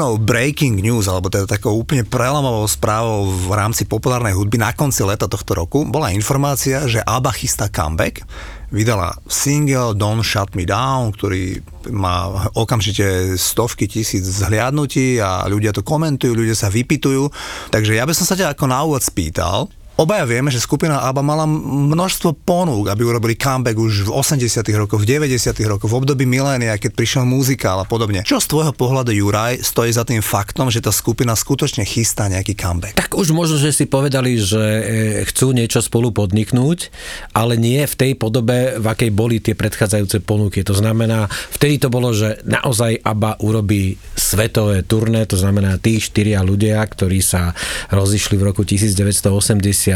Hudobnou breaking news, alebo teda takou úplne prelamovou správou v rámci populárnej hudby na konci leta tohto roku bola informácia, že ABBA chystá comeback. Vydala single Don't Shut Me Down, ktorý má okamžite stovky tisíc zhliadnutí a ľudia to komentujú, ľudia sa vypitujú. Takže ja by som sa ťa ako na úvod spýtal, Obaja vieme, že skupina ABBA mala množstvo ponúk, aby urobili comeback už v 80 rokoch, v 90 rokoch, v období milénia, keď prišiel muzikál a podobne. Čo z tvojho pohľadu, Juraj, stojí za tým faktom, že tá skupina skutočne chystá nejaký comeback? Tak už možno, že si povedali, že e, chcú niečo spolu podniknúť, ale nie v tej podobe, v akej boli tie predchádzajúce ponuky. To znamená, vtedy to bolo, že naozaj ABBA urobí svetové turné, to znamená tí štyria ľudia, ktorí sa rozišli v roku 1980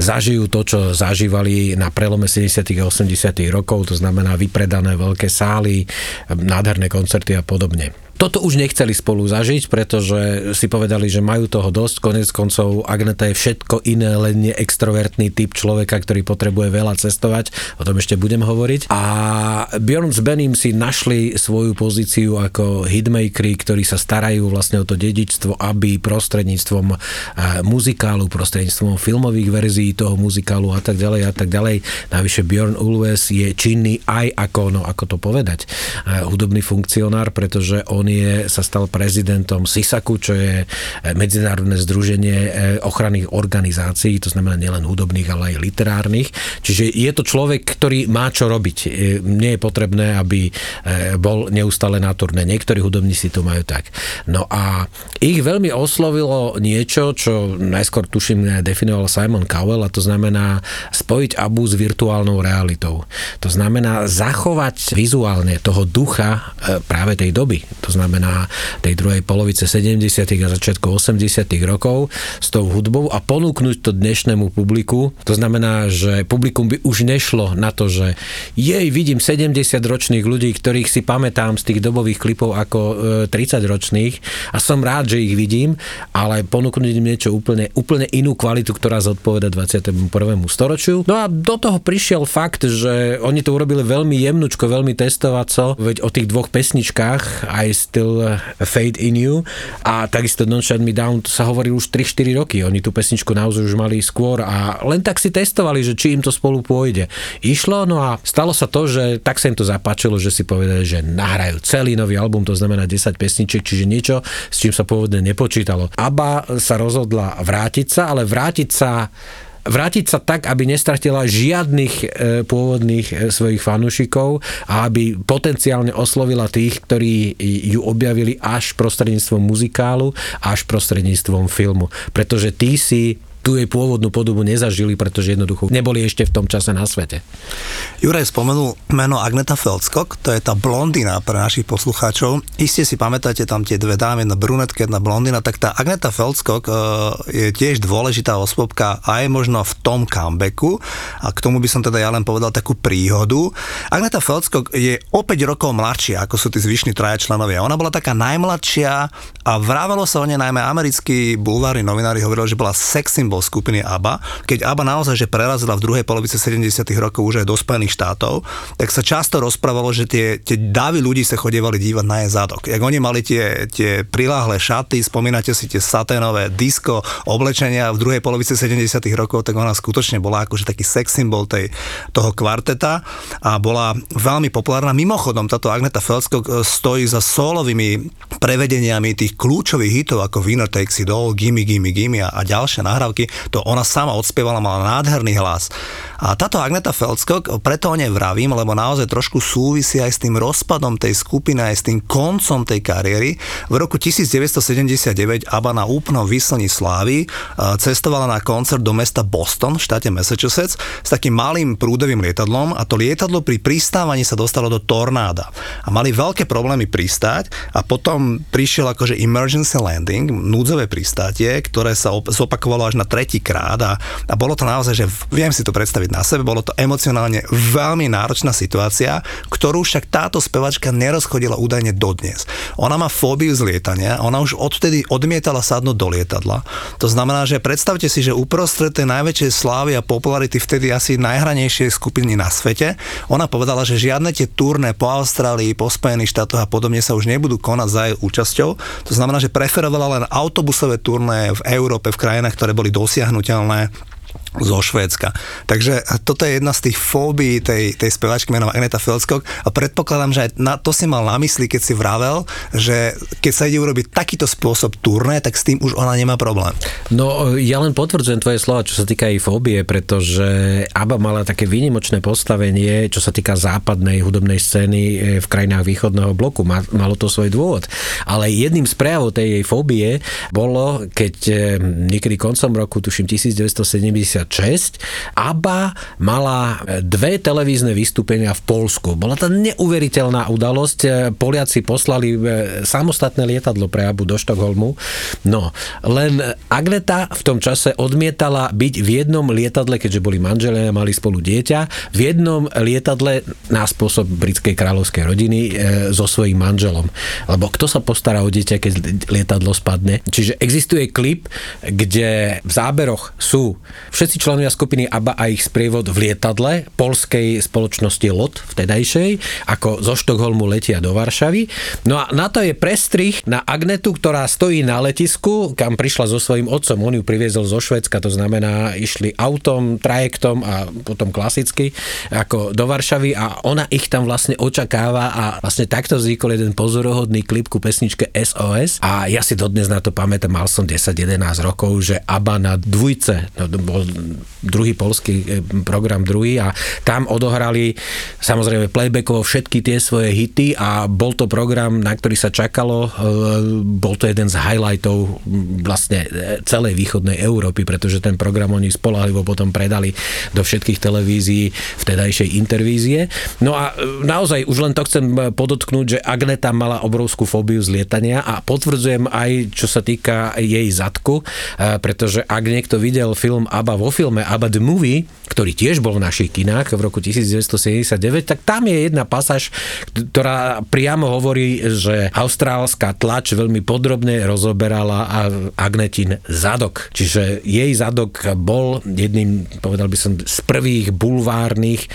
zažijú to, čo zažívali na prelome 70. a 80. rokov, to znamená vypredané veľké sály, nádherné koncerty a podobne toto už nechceli spolu zažiť, pretože si povedali, že majú toho dosť. Konec koncov Agneta je všetko iné, len nie extrovertný typ človeka, ktorý potrebuje veľa cestovať. O tom ešte budem hovoriť. A Bjorn s Benim si našli svoju pozíciu ako hitmakery, ktorí sa starajú vlastne o to dedičstvo, aby prostredníctvom muzikálu, prostredníctvom filmových verzií toho muzikálu a tak ďalej a tak ďalej. Navyše Bjorn Ulves je činný aj ako, no ako to povedať, hudobný funkcionár, pretože on on je, sa stal prezidentom SISAKu, čo je e, Medzinárodné združenie e, ochranných organizácií, to znamená nielen hudobných, ale aj literárnych. Čiže je to človek, ktorý má čo robiť. E, nie je potrebné, aby bol neustále na turné. Niektorí hudobníci to majú tak. No a ich veľmi oslovilo niečo, čo najskôr tuším definoval Simon Cowell a to znamená spojiť Abu s virtuálnou realitou. To znamená zachovať vizuálne toho ducha práve tej doby. To znamená tej druhej polovice 70. a začiatku 80. rokov s tou hudbou a ponúknuť to dnešnému publiku. To znamená, že publikum by už nešlo na to, že jej vidím 70 ročných ľudí, ktorých si pamätám z tých dobových klipov ako 30 e, a som rád, že ich vidím, ale ponúknuť im niečo úplne, úplne inú kvalitu, ktorá zodpoveda 21. storočiu. No a do toho prišiel fakt, že oni to urobili veľmi jemnučko, veľmi testovaco, veď o tých dvoch pesničkách aj Still uh, Fade in You a takisto Don't Shut Me Down to sa hovorí už 3-4 roky. Oni tú pesničku naozaj už mali skôr a len tak si testovali, že či im to spolu pôjde. Išlo, no a stalo sa to, že tak sa im to zapáčilo, že si povedali, že nahrajú celý nový album, to znamená 10 pesničiek, čiže niečo, s čím sa pôvodne nepočítalo. ABBA sa rozhodla vrátiť sa, ale vrátiť sa vrátiť sa tak, aby nestratila žiadnych e, pôvodných e, svojich fanúšikov a aby potenciálne oslovila tých, ktorí ju objavili až prostredníctvom muzikálu, až prostredníctvom filmu. Pretože tí si tú jej pôvodnú podobu nezažili, pretože jednoducho neboli ešte v tom čase na svete. Juraj spomenul meno Agneta Feldskok, to je tá blondina pre našich poslucháčov. Isté si pamätáte tam tie dve dámy, jedna brunetka, jedna blondina, tak tá Agneta Feldskok uh, je tiež dôležitá osobka aj možno v tom comebacku a k tomu by som teda ja len povedal takú príhodu. Agneta Feldskok je o 5 rokov mladšia, ako sú tí zvyšní traja členovia. Ona bola taká najmladšia a vrávalo sa o nej najmä americkí bulvári novinári hovorili, že bola sex symbol symbol skupiny ABBA. Keď ABBA naozaj že prerazila v druhej polovice 70. rokov už aj do Spojených štátov, tak sa často rozprávalo, že tie, tie davy ľudí sa chodievali dívať na jej zadok. Jak oni mali tie, tie priláhle šaty, spomínate si tie saténové disco oblečenia v druhej polovice 70. rokov, tak ona skutočne bola akože taký sex symbol tej, toho kvarteta a bola veľmi populárna. Mimochodom, táto Agneta Felsko e, stojí za solovými prevedeniami tých kľúčových hitov ako Winner Takes It All, Gimme, Gimme, Gimme a, a ďalšie nahrávky To ona sama odspievala, mala nádherný hlas. A táto Agneta Feldskog, preto o nej vravím, lebo naozaj trošku súvisí aj s tým rozpadom tej skupiny, aj s tým koncom tej kariéry. V roku 1979 ABBA na úplnom vyslení slávy cestovala na koncert do mesta Boston v štáte Massachusetts s takým malým prúdovým lietadlom a to lietadlo pri pristávaní sa dostalo do tornáda. A mali veľké problémy pristáť a potom prišiel akože emergency landing, núdzové pristátie, ktoré sa op- zopakovalo až na tretí krát a, a bolo to naozaj, že viem si to predstaviť na sebe, bolo to emocionálne veľmi náročná situácia, ktorú však táto spevačka nerozchodila údajne dodnes. Ona má fóbiu z lietania, ona už odtedy odmietala sadnúť do lietadla. To znamená, že predstavte si, že uprostred tej najväčšej slávy a popularity vtedy asi najhranejšej skupiny na svete, ona povedala, že žiadne tie turné po Austrálii, po Spojených štátoch a podobne sa už nebudú konať za jej účasťou. To znamená, že preferovala len autobusové turné v Európe, v krajinách, ktoré boli dosiahnutelné zo Švédska. Takže toto je jedna z tých fóbií tej, tej speváčky menom Agneta Felskog a predpokladám, že aj na to si mal na mysli, keď si vravel, že keď sa ide urobiť takýto spôsob turné, tak s tým už ona nemá problém. No, ja len potvrdzujem tvoje slova, čo sa týka jej fóbie, pretože ABBA mala také výnimočné postavenie, čo sa týka západnej hudobnej scény e, v krajinách východného bloku. Malo to svoj dôvod. Ale jedným z prejavov tej jej fóbie bolo, keď e, niekedy koncom roku, tuším 1970 ABBA mala e, dve televízne vystúpenia v Polsku. Bola to neuveriteľná udalosť. E, Poliaci poslali e, samostatné lietadlo pre ABBU do Štokholmu. No, len Agneta v tom čase odmietala byť v jednom lietadle, keďže boli manželia a mali spolu dieťa, v jednom lietadle na spôsob britskej kráľovskej rodiny so svojím manželom. Lebo kto sa postará o dieťa, keď lietadlo spadne? Čiže existuje klip, kde v záberoch sú všetci všetci členovia skupiny ABBA a ich sprievod v lietadle polskej spoločnosti LOT vtedajšej, ako zo Štokholmu letia do Varšavy. No a na to je prestrih na Agnetu, ktorá stojí na letisku, kam prišla so svojím otcom. On ju priviezol zo Švedska, to znamená, išli autom, trajektom a potom klasicky ako do Varšavy a ona ich tam vlastne očakáva a vlastne takto vznikol jeden pozorohodný klip ku pesničke SOS a ja si dodnes na to pamätám, mal som 10-11 rokov, že ABBA na dvojce, no, bol druhý polský e, program druhý a tam odohrali samozrejme playbackovo všetky tie svoje hity a bol to program, na ktorý sa čakalo, e, bol to jeden z highlightov vlastne e, celej východnej Európy, pretože ten program oni spolahlivo potom predali do všetkých televízií vtedajšej intervízie. No a naozaj už len to chcem podotknúť, že Agneta mala obrovskú fóbiu z lietania a potvrdzujem aj, čo sa týka jej zadku, pretože ak niekto videl film ABBA vo filme ABBA The Movie, ktorý tiež bol v našich kinách v roku 1979, tak tam je jedna pasáž, ktorá priamo hovorí, že austrálska tlač veľmi podrobne rozoberala Agnetin zadok. Čiže jej zadok bol jedným, povedal by som, z prvých bulvárnych e,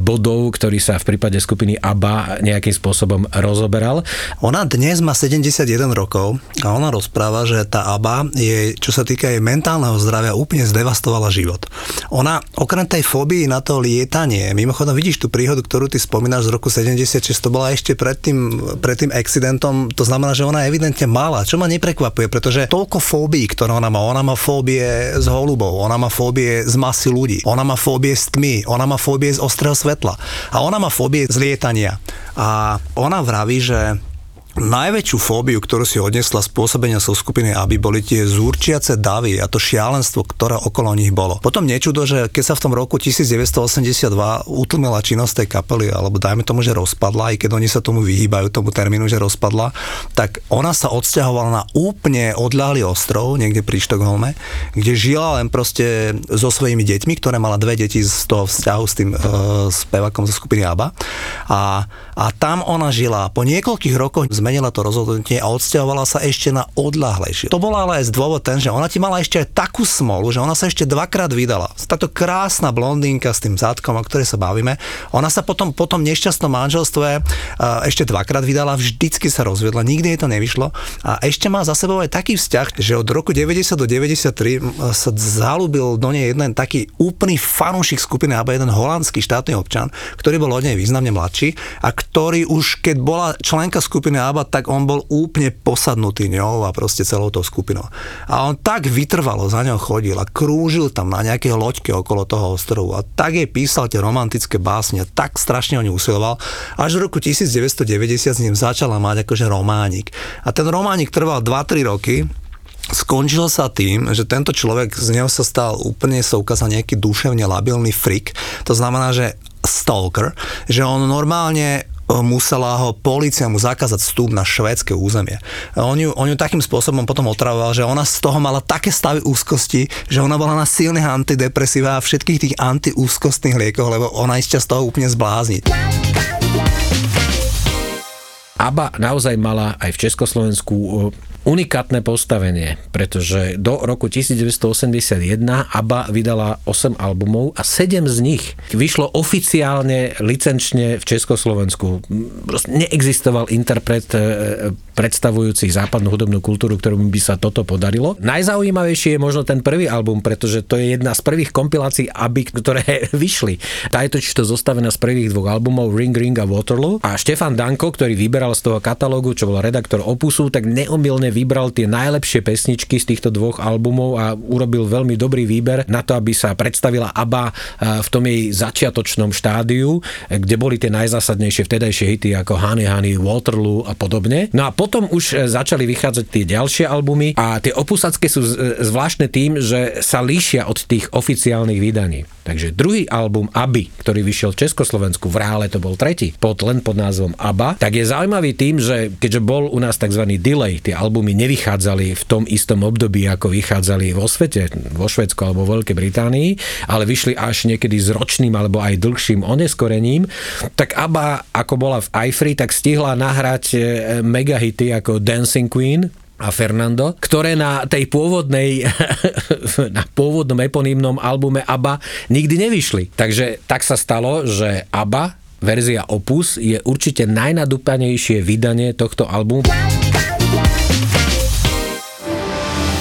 bodov, ktorý sa v prípade skupiny ABBA nejakým spôsobom rozoberal. Ona dnes má 71 rokov a ona rozpráva, že tá ABBA je, čo sa týka jej mentálneho zdravia, úplne zdevastovala život. Ona, okrem tej fóbii na to lietanie, mimochodom vidíš tú príhodu, ktorú ty spomínaš z roku 76, to bola ešte pred tým, pred tým accidentom, to znamená, že ona evidentne mala, čo ma neprekvapuje, pretože toľko fóbií, ktoré ona má, ona má fóbie z holubov, ona má fóbie z masy ľudí, ona má fóbie z tmy, ona má fóbie z ostrého svetla a ona má fóbie z lietania. A ona vraví, že Najväčšiu fóbiu, ktorú si odnesla spôsobenia so skupiny aby boli tie zúrčiace davy a to šialenstvo, ktoré okolo nich bolo. Potom nečudo, že keď sa v tom roku 1982 utlmila činnosť tej kapely, alebo dajme tomu, že rozpadla, aj keď oni sa tomu vyhýbajú, tomu termínu, že rozpadla, tak ona sa odsťahovala na úplne odľahlý ostrov, niekde pri Štokholme, kde žila len proste so svojimi deťmi, ktoré mala dve deti z toho vzťahu s tým uh, spevakom zo skupiny ABBA. A, a tam ona žila. Po niekoľkých rokoch zmenila to rozhodnutie a odsťahovala sa ešte na odľahlejšie. To bola ale aj dôvod ten, že ona ti mala ešte aj takú smolu, že ona sa ešte dvakrát vydala. Táto krásna blondínka s tým zadkom, o ktorej sa bavíme, ona sa potom po tom nešťastnom manželstve ešte dvakrát vydala, vždycky sa rozvedla, nikdy jej to nevyšlo a ešte má za sebou aj taký vzťah, že od roku 90 do 93 sa zalúbil do nej jeden taký úplný fanúšik skupiny alebo jeden holandský štátny občan, ktorý bol od nej významne mladší a ktorý už keď bola členka skupiny ABBA, tak on bol úplne posadnutý ňou a proste celou tou skupinou. A on tak vytrvalo za ňou chodil a krúžil tam na nejaké loďke okolo toho ostrovu a tak jej písal tie romantické básne, tak strašne o ňu usiloval, až v roku 1990 s ním začala mať akože románik. A ten románik trval 2-3 roky, Skončilo sa tým, že tento človek, z neho sa stal úplne, sa ukázal nejaký duševne labilný frik. To znamená, že stalker, že on normálne musela ho policia mu zakázať vstup na švédske územie. On ju, on ju takým spôsobom potom otravoval, že ona z toho mala také stavy úzkosti, že ona bola na silných antidepresíva a všetkých tých antiúzkostných liekoch, lebo ona ešte z toho úplne zblázniť. ABBA naozaj mala aj v Československu e, unikátne postavenie, pretože do roku 1981 ABBA vydala 8 albumov a 7 z nich vyšlo oficiálne licenčne v Československu. Neexistoval interpret e, predstavujúci západnú hudobnú kultúru, ktorú by sa toto podarilo. Najzaujímavejšie je možno ten prvý album, pretože to je jedna z prvých kompilácií ABBY, ktoré vyšli. Tá je totiž to zostavená z prvých dvoch albumov Ring Ring a Waterloo a Štefan Danko, ktorý vyberal z toho katalógu, čo bol redaktor Opusu, tak neomilne vybral tie najlepšie pesničky z týchto dvoch albumov a urobil veľmi dobrý výber na to, aby sa predstavila ABBA e, v tom jej začiatočnom štádiu, kde boli tie najzásadnejšie vtedajšie hity ako Honey Honey, Waterloo a podobne. No a potom už e, začali vychádzať tie ďalšie albumy a tie opusacké sú e, zvláštne tým, že sa líšia od tých oficiálnych vydaní. Takže druhý album ABBY, ktorý vyšiel v Československu, v reále to bol tretí, pod, len pod názvom ABBA, tak je zaujímavý tým, že keďže bol u nás tzv. delay, tie albumy nevychádzali v tom istom období, ako vychádzali vo svete, vo Švedsku alebo vo Veľkej Británii, ale vyšli až niekedy s ročným alebo aj dlhším oneskorením, tak ABBA, ako bola v iFree, tak stihla nahrať e, megahity ako Dancing Queen, a Fernando, ktoré na tej pôvodnej, na pôvodnom eponymnom albume ABBA nikdy nevyšli. Takže tak sa stalo, že ABBA verzia Opus je určite najnadúpanejšie vydanie tohto albumu.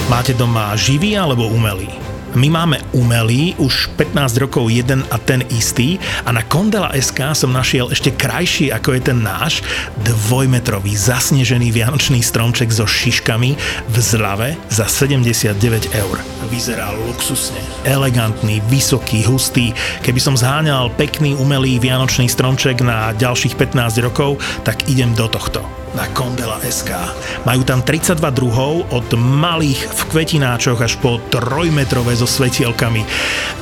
Máte doma živý alebo umelý? My máme umelý, už 15 rokov jeden a ten istý a na Kondela SK som našiel ešte krajší ako je ten náš, dvojmetrový zasnežený vianočný stromček so šiškami v zlave za 79 eur. Vyzerá luxusne, elegantný, vysoký, hustý. Keby som zháňal pekný umelý vianočný stromček na ďalších 15 rokov, tak idem do tohto na Kondela SK. Majú tam 32 druhov od malých v kvetináčoch až po trojmetrové so svetielkami.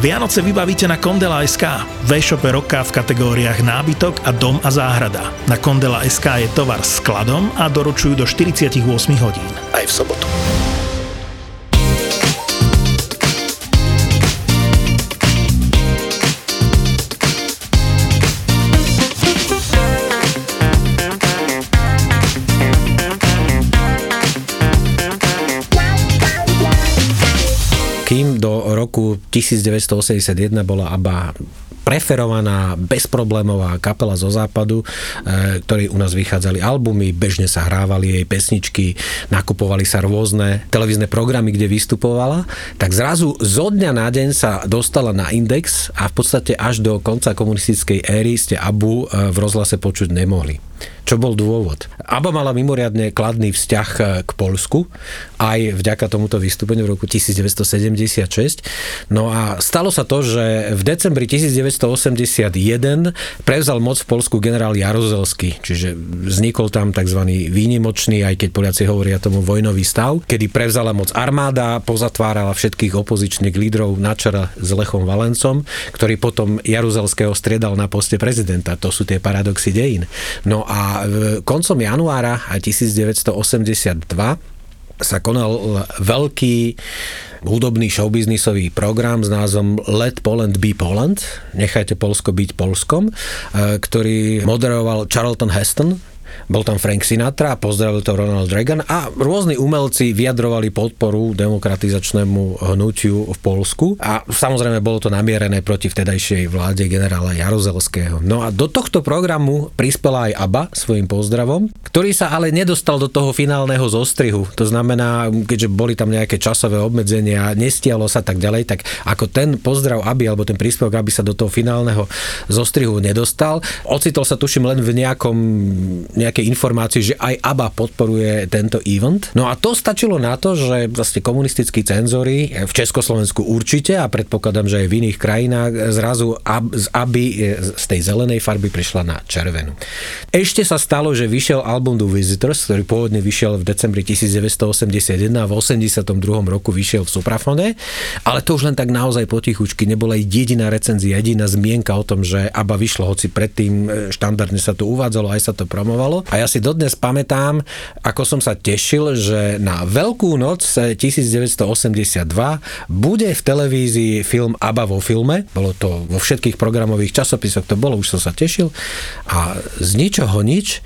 Vianoce vybavíte na Kondela SK. V e-shope roka v kategóriách nábytok a dom a záhrada. Na Kondela SK je tovar skladom a doručujú do 48 hodín. Aj v sobotu. Do roku 1981 bola ABBA preferovaná, bezproblémová kapela zo západu, e, ktorí u nás vychádzali albumy, bežne sa hrávali jej pesničky, nakupovali sa rôzne televízne programy, kde vystupovala, tak zrazu zo dňa na deň sa dostala na index a v podstate až do konca komunistickej éry ste Abu e, v rozhlase počuť nemohli. Čo bol dôvod? ABBA mala mimoriadne kladný vzťah e, k Polsku, aj vďaka tomuto vystúpeniu v roku 1976. No a stalo sa to, že v decembri 1981 prevzal moc v Polsku generál Jaruzelský, čiže vznikol tam tzv. výnimočný, aj keď Poliaci hovoria tomu vojnový stav, kedy prevzala moc armáda, pozatvárala všetkých opozičných lídrov na čara s Lechom Valencom, ktorý potom Jaruzelského striedal na poste prezidenta. To sú tie paradoxy dejín. No a koncom januára 1982 sa konal veľký hudobný showbiznisový program s názvom Let Poland be Poland, nechajte Polsko byť Polskom, e, ktorý moderoval Charlton Heston, bol tam Frank Sinatra, pozdravil to Ronald Reagan a rôzni umelci vyjadrovali podporu demokratizačnému hnutiu v Polsku a samozrejme bolo to namierené proti vtedajšej vláde generála Jaruzelského. No a do tohto programu prispela aj ABBA svojim pozdravom, ktorý sa ale nedostal do toho finálneho zostrihu. To znamená, keďže boli tam nejaké časové obmedzenia, nestialo sa tak ďalej, tak ako ten pozdrav ABBY alebo ten príspevok ABBY sa do toho finálneho zostrihu nedostal, ocitol sa tuším len v nejakom, nejakej informácii, že aj ABBA podporuje tento event. No a to stačilo na to, že vlastne komunistickí cenzori v Československu určite a predpokladám, že aj v iných krajinách zrazu z ABBY z tej zelenej farby prišla na červenú. Ešte sa stalo, že vyšiel album The Visitors, ktorý pôvodne vyšiel v decembri 1981 a v 82. roku vyšiel v Suprafone, ale to už len tak naozaj potichučky, nebola jediná recenzia, jediná zmienka o tom, že ABBA vyšlo, hoci predtým e, štandardne sa to uvádzalo, aj sa to promovalo. A ja si dodnes pamätám, ako som sa tešil, že na Veľkú noc 1982 bude v televízii film ABBA vo filme. Bolo to vo všetkých programových časopisoch, to bolo, už som sa tešil. A z ničoho nič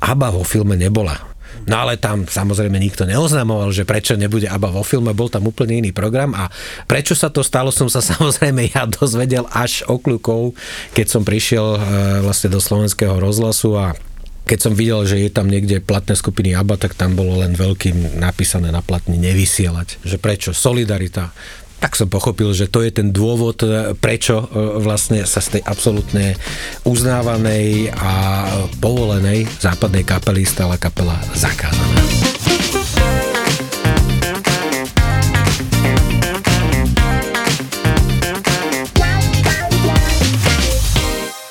ABBA vo filme nebola. No ale tam samozrejme nikto neoznamoval, že prečo nebude ABBA vo filme, bol tam úplne iný program a prečo sa to stalo, som sa samozrejme ja dozvedel až okľukov, keď som prišiel e, vlastne do slovenského rozhlasu a keď som videl, že je tam niekde platné skupiny ABBA, tak tam bolo len veľkým napísané na platni nevysielať. Že prečo? Solidarita. Tak som pochopil, že to je ten dôvod, e, prečo e, vlastne sa z tej absolútne uznávanej a povolenej západnej kapely stala kapela zakázaná.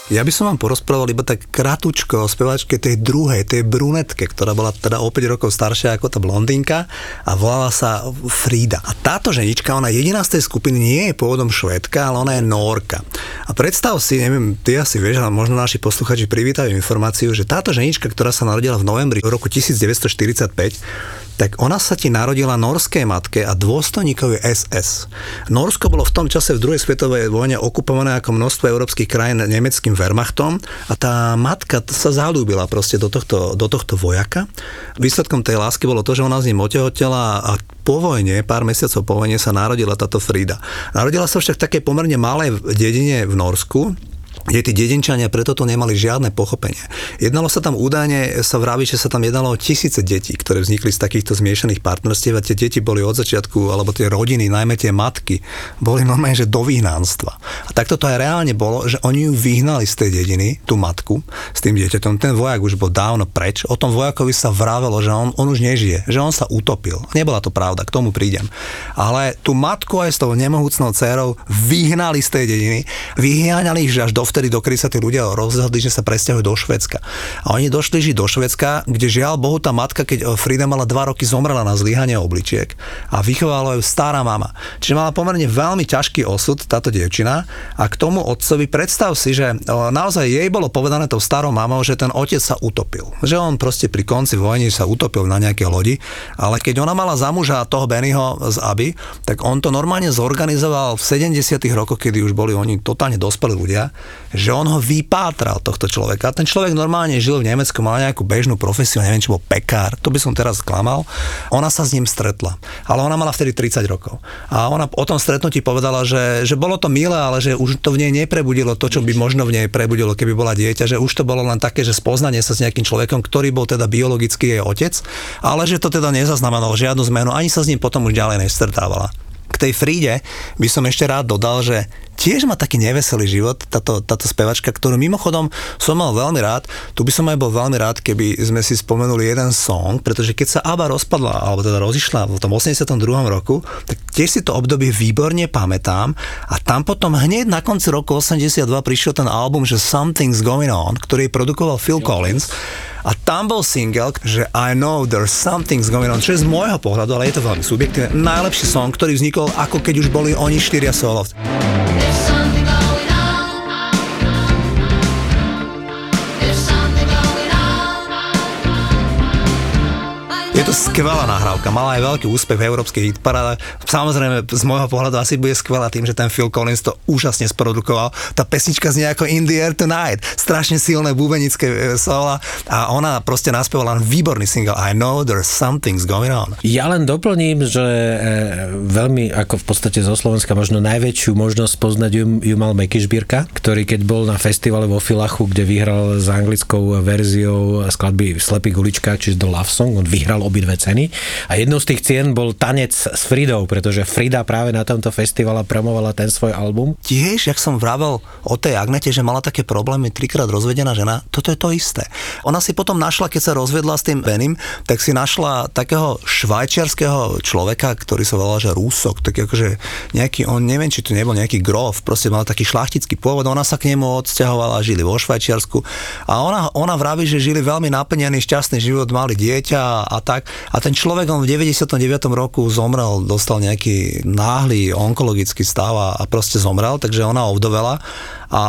Ja by som vám porozprával iba tak kratučko o speváčke tej druhej, tej brunetke, ktorá bola teda o 5 rokov staršia ako tá blondinka a volala sa Frida. A táto ženička, ona jediná z tej skupiny nie je pôvodom švedka, ale ona je Norka. A predstav si, neviem, ty asi vieš, ale možno naši posluchači privítajú informáciu, že táto ženička, ktorá sa narodila v novembri roku 1945, tak ona sa ti narodila norskej matke a dôstojníkovi SS. Norsko bolo v tom čase v druhej svetovej vojne okupované ako množstvo európskych krajín nemeckým Wehrmachtom a tá matka sa zalúbila proste do tohto, do tohto vojaka. Výsledkom tej lásky bolo to, že ona s ním otehotela a po vojne, pár mesiacov po vojne sa narodila táto Frida. Narodila sa však v takej pomerne malej dedine v Norsku, kde tí dedenčania preto to nemali žiadne pochopenie. Jednalo sa tam údajne, sa vraví, že sa tam jednalo o tisíce detí, ktoré vznikli z takýchto zmiešaných partnerstiev a tie deti boli od začiatku, alebo tie rodiny, najmä tie matky, boli normálne, že do vyhnánstva. A takto to aj reálne bolo, že oni ju vyhnali z tej dediny, tú matku, s tým dieťaťom. Ten vojak už bol dávno preč. O tom vojakovi sa vravelo, že on, on už nežije, že on sa utopil. Nebola to pravda, k tomu prídem. Ale tú matku aj s tou nemohúcnou dcerou vyhnali z tej dediny, vyháňali ich až dovtedy, vtedy, dokedy sa tí ľudia rozhodli, že sa presťahujú do Švedska. A oni došli žiť do Švedska, kde žiaľ Bohu tá matka, keď Frida mala dva roky, zomrela na zlyhanie obličiek a vychovala ju stará mama. Čiže mala pomerne veľmi ťažký osud táto dievčina a k tomu otcovi predstav si, že naozaj jej bolo povedané tou starou mamou, že ten otec sa utopil. Že on proste pri konci vojny sa utopil na nejakej lodi, ale keď ona mala za muža toho Bennyho z Aby, tak on to normálne zorganizoval v 70. rokoch, kedy už boli oni totálne dospelí ľudia, že on ho vypátral, tohto človeka. Ten človek normálne žil v Nemecku, mal nejakú bežnú profesiu, neviem, či bol pekár, to by som teraz klamal. Ona sa s ním stretla, ale ona mala vtedy 30 rokov. A ona o tom stretnutí povedala, že, že bolo to milé, ale že už to v nej neprebudilo to, čo by možno v nej prebudilo, keby bola dieťa, že už to bolo len také, že spoznanie sa s nejakým človekom, ktorý bol teda biologicky jej otec, ale že to teda nezaznamenalo žiadnu zmenu, ani sa s ním potom už ďalej nestretávala. K tej Fríde by som ešte rád dodal, že tiež má taký neveselý život, táto, táto spevačka, ktorú mimochodom som mal veľmi rád. Tu by som aj bol veľmi rád, keby sme si spomenuli jeden song, pretože keď sa ABBA rozpadla, alebo teda rozišla v tom 82. roku, tak tiež si to obdobie výborne pamätám a tam potom hneď na konci roku 82 prišiel ten album, že Something's Going On, ktorý produkoval Phil Collins a tam bol single, že I know there's something's going on, čo je z môjho pohľadu, ale je to veľmi subjektívne, najlepší song, ktorý vznikol ako keď už boli oni štyria solo. Skvelá nahrávka, mala aj veľký úspech v európskej hitparáde. Samozrejme, z môjho pohľadu asi bude skvelá tým, že ten Phil Collins to úžasne sprodukoval. Tá pesnička znie ako In the Air Tonight, strašne silné bubenické e, sola a ona proste naspievala výborný single I know there's something's going on. Ja len doplním, že e, veľmi, ako v podstate zo Slovenska, možno najväčšiu možnosť poznať ju, ju mal Meky Šbírka, ktorý keď bol na festivale vo Filachu, kde vyhral s anglickou verziou skladby v Slepých uličkách, čiže The Love Song, on vyhral obidve ceny. A jednou z tých cien bol tanec s Fridou, pretože Frida práve na tomto festivale promovala ten svoj album. Tiež, jak som vravel o tej Agnete, že mala také problémy, trikrát rozvedená žena, toto je to isté. Ona si potom našla, keď sa rozvedla s tým Benim, tak si našla takého švajčiarského človeka, ktorý sa volal, že Rúsok, tak akože nejaký, on neviem, či to nebol nejaký grof, proste mal taký šlachtický pôvod, ona sa k nemu odsťahovala, žili vo Švajčiarsku a ona, ona vraví, že žili veľmi naplnený, šťastný život, mali dieťa a tak. A ten človek on v 99. roku zomrel, dostal nejaký náhly onkologický stav a, proste zomrel, takže ona ovdovela a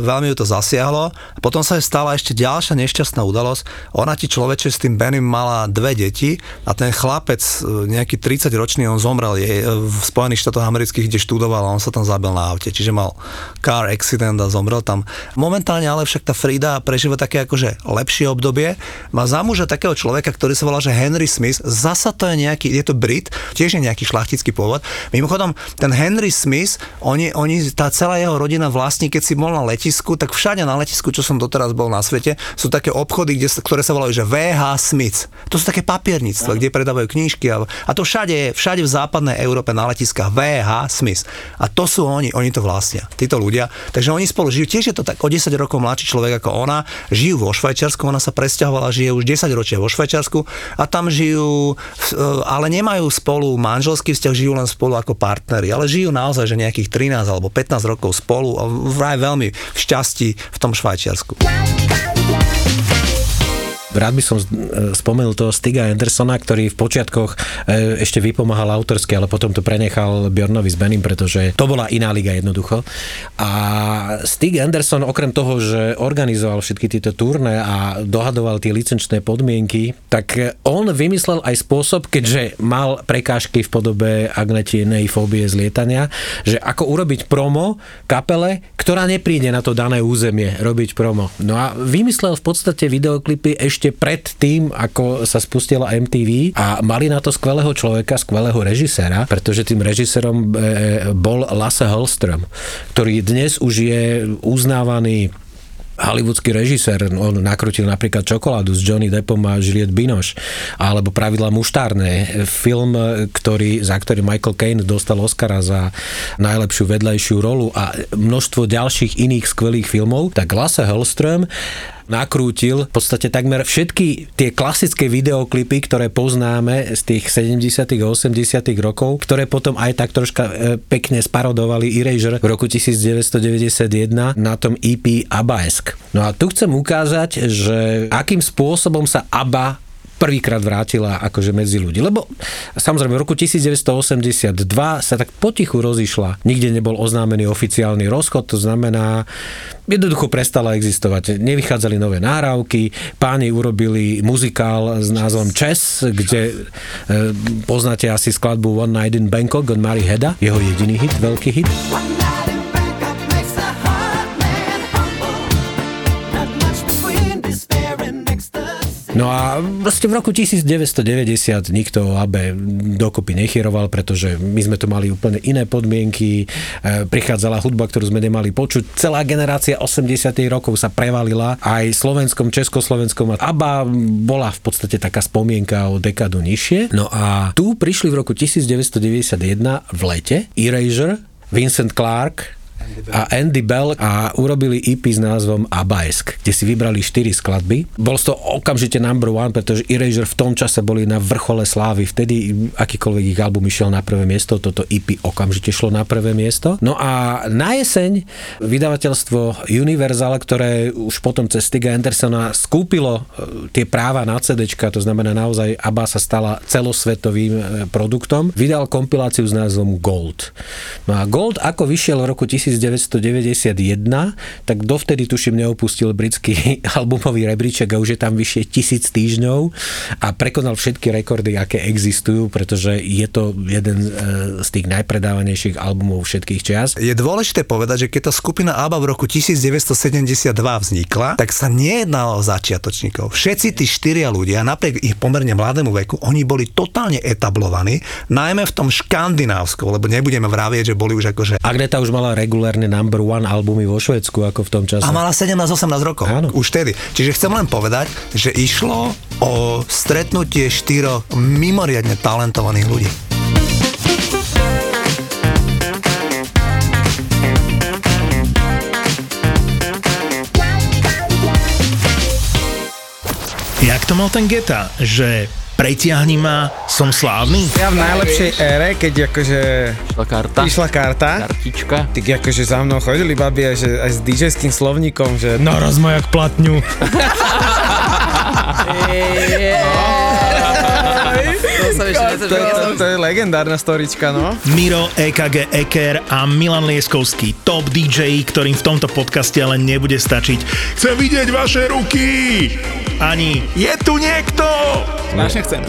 veľmi ju to zasiahlo. Potom sa jej stala ešte ďalšia nešťastná udalosť. Ona ti človeče s tým Benim mala dve deti a ten chlapec, e, nejaký 30 ročný, on zomrel je, v Spojených štátoch amerických, kde študoval a on sa tam zabil na aute. Čiže mal car accident a zomrel tam. Momentálne ale však tá Frida prežíva také akože lepšie obdobie. Má za muža takého človeka, ktorý sa volá, že Henry Smith. Zasa to je nejaký, je to Brit, tiež je nejaký šlachtický pôvod. Mimochodom, ten Henry Smith, oni, oni, tá celá jeho rodina vlastní, keď si bol na letisku, tak všade na letisku, čo som doteraz bol na svete, sú také obchody, kde, ktoré sa volajú, že VH Smith. To sú také papierníctva, kde predávajú knížky a, a to všade je, všade v západnej Európe na letiskách VH Smith. A to sú oni, oni to vlastnia, títo ľudia. Takže oni spolu žijú, tiež je to tak o 10 rokov mladší človek ako ona, žijú vo Švajčiarsku, ona sa presťahovala, žije už 10 ročia vo Švajčiarsku a tam žijú, e, ale nemajú spolu manželský vzťah, žijú len spolu ako partneri, ale žijú naozaj, že nejakých 13 alebo 15 rokov spolu a vraj veľmi šťastí v tom Švajčiarsku. Rád by som e, spomenul toho Stiga Andersona, ktorý v počiatkoch e, ešte vypomáhal autorsky, ale potom to prenechal Bjornovi s Benim, pretože to bola iná liga jednoducho. A Stig Anderson okrem toho, že organizoval všetky tieto turné a dohadoval tie licenčné podmienky, tak on vymyslel aj spôsob, keďže mal prekážky v podobe agnetienej fóbie z lietania, že ako urobiť promo kapele, ktorá nepríde na to dané územie robiť promo. No a vymyslel v podstate videoklipy ešte ešte pred tým, ako sa spustila MTV a mali na to skvelého človeka, skvelého režiséra, pretože tým režisérom e, bol Lasse Hallström, ktorý dnes už je uznávaný hollywoodský režisér, on nakrutil napríklad Čokoládu s Johnny Deppom a Juliette Binoche, alebo Pravidla muštárne, film, ktorý, za ktorý Michael Caine dostal Oscara za najlepšiu vedľajšiu rolu a množstvo ďalších iných skvelých filmov, tak Lasse Hallström nakrútil v podstate takmer všetky tie klasické videoklipy, ktoré poznáme z tých 70 a 80 rokov, ktoré potom aj tak troška e, pekne sparodovali Erasure v roku 1991 na tom EP Abaesk. No a tu chcem ukázať, že akým spôsobom sa ABBA prvýkrát vrátila akože medzi ľudí. Lebo samozrejme v roku 1982 sa tak potichu rozišla. Nikde nebol oznámený oficiálny rozchod, to znamená, jednoducho prestala existovať. Nevychádzali nové náravky, páni urobili muzikál s názvom Chess, kde e, poznáte asi skladbu One Night in Bangkok od Mary Heda, jeho jediný hit, veľký hit. No a vlastne v roku 1990 nikto o ABE dokopy nechyroval, pretože my sme tu mali úplne iné podmienky, e, prichádzala hudba, ktorú sme nemali počuť. Celá generácia 80 rokov sa prevalila aj slovenskom, československom a ABBA bola v podstate taká spomienka o dekadu nižšie. No a tu prišli v roku 1991 v lete Erasure, Vincent Clark, a Andy Bell a urobili EP s názvom Abaesk, kde si vybrali 4 skladby. Bol to okamžite number one, pretože Erasure v tom čase boli na vrchole slávy. Vtedy akýkoľvek ich album išiel na prvé miesto, toto EP okamžite šlo na prvé miesto. No a na jeseň vydavateľstvo Universal, ktoré už potom cez Stiga Andersona skúpilo e, tie práva na CD, to znamená naozaj ABBA sa stala celosvetovým e, produktom, vydal kompiláciu s názvom Gold. No a Gold ako vyšiel v roku 19 1991, tak dovtedy tuším neopustil britský albumový rebríček a už je tam vyššie tisíc týždňov a prekonal všetky rekordy, aké existujú, pretože je to jeden e, z tých najpredávanejších albumov všetkých čias. Je dôležité povedať, že keď tá skupina ABBA v roku 1972 vznikla, tak sa nejednalo o začiatočníkov. Všetci tí štyria ľudia, napriek ich pomerne mladému veku, oni boli totálne etablovaní, najmä v tom škandinávskom, lebo nebudeme vravieť, že boli už akože Agneta už mala regulárne number one albumy vo Švedsku, ako v tom čase. A mala 17-18 rokov. Áno. Už vtedy. Čiže chcem len povedať, že išlo o stretnutie štyroch mimoriadne talentovaných ľudí. Jak to mal ten Geta, že pretiahni ma, som slávny? Ja v najlepšej ére, keď akože Išla karta. išla karta, Kartička. tak akože za mnou chodili babi aj, že, aj s DJ-ským slovníkom, že naraz ma jak platňu. To, to je legendárna storička, no. Miro, EKG Eker a Milan Lieskovský, top DJ, ktorým v tomto podcaste ale nebude stačiť. Chcem vidieť vaše ruky! Ani je tu niekto! Strašne chcem.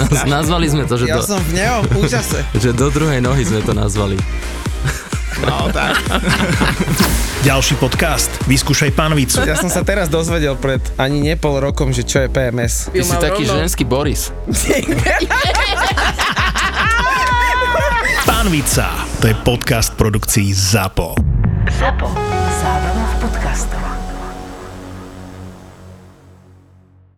Naz- nazvali sme to, že, Ja do, som v neom úžase. že do druhej nohy sme to nazvali. No tak. Ďalší podcast. Vyskúšaj panvicu. Ja som sa teraz dozvedel pred ani nie pol rokom, že čo je PMS. Ty si taký ženský Boris. Panvica. To je podcast produkcií ZAPO. ZAPO. Zábrná v podcastovách.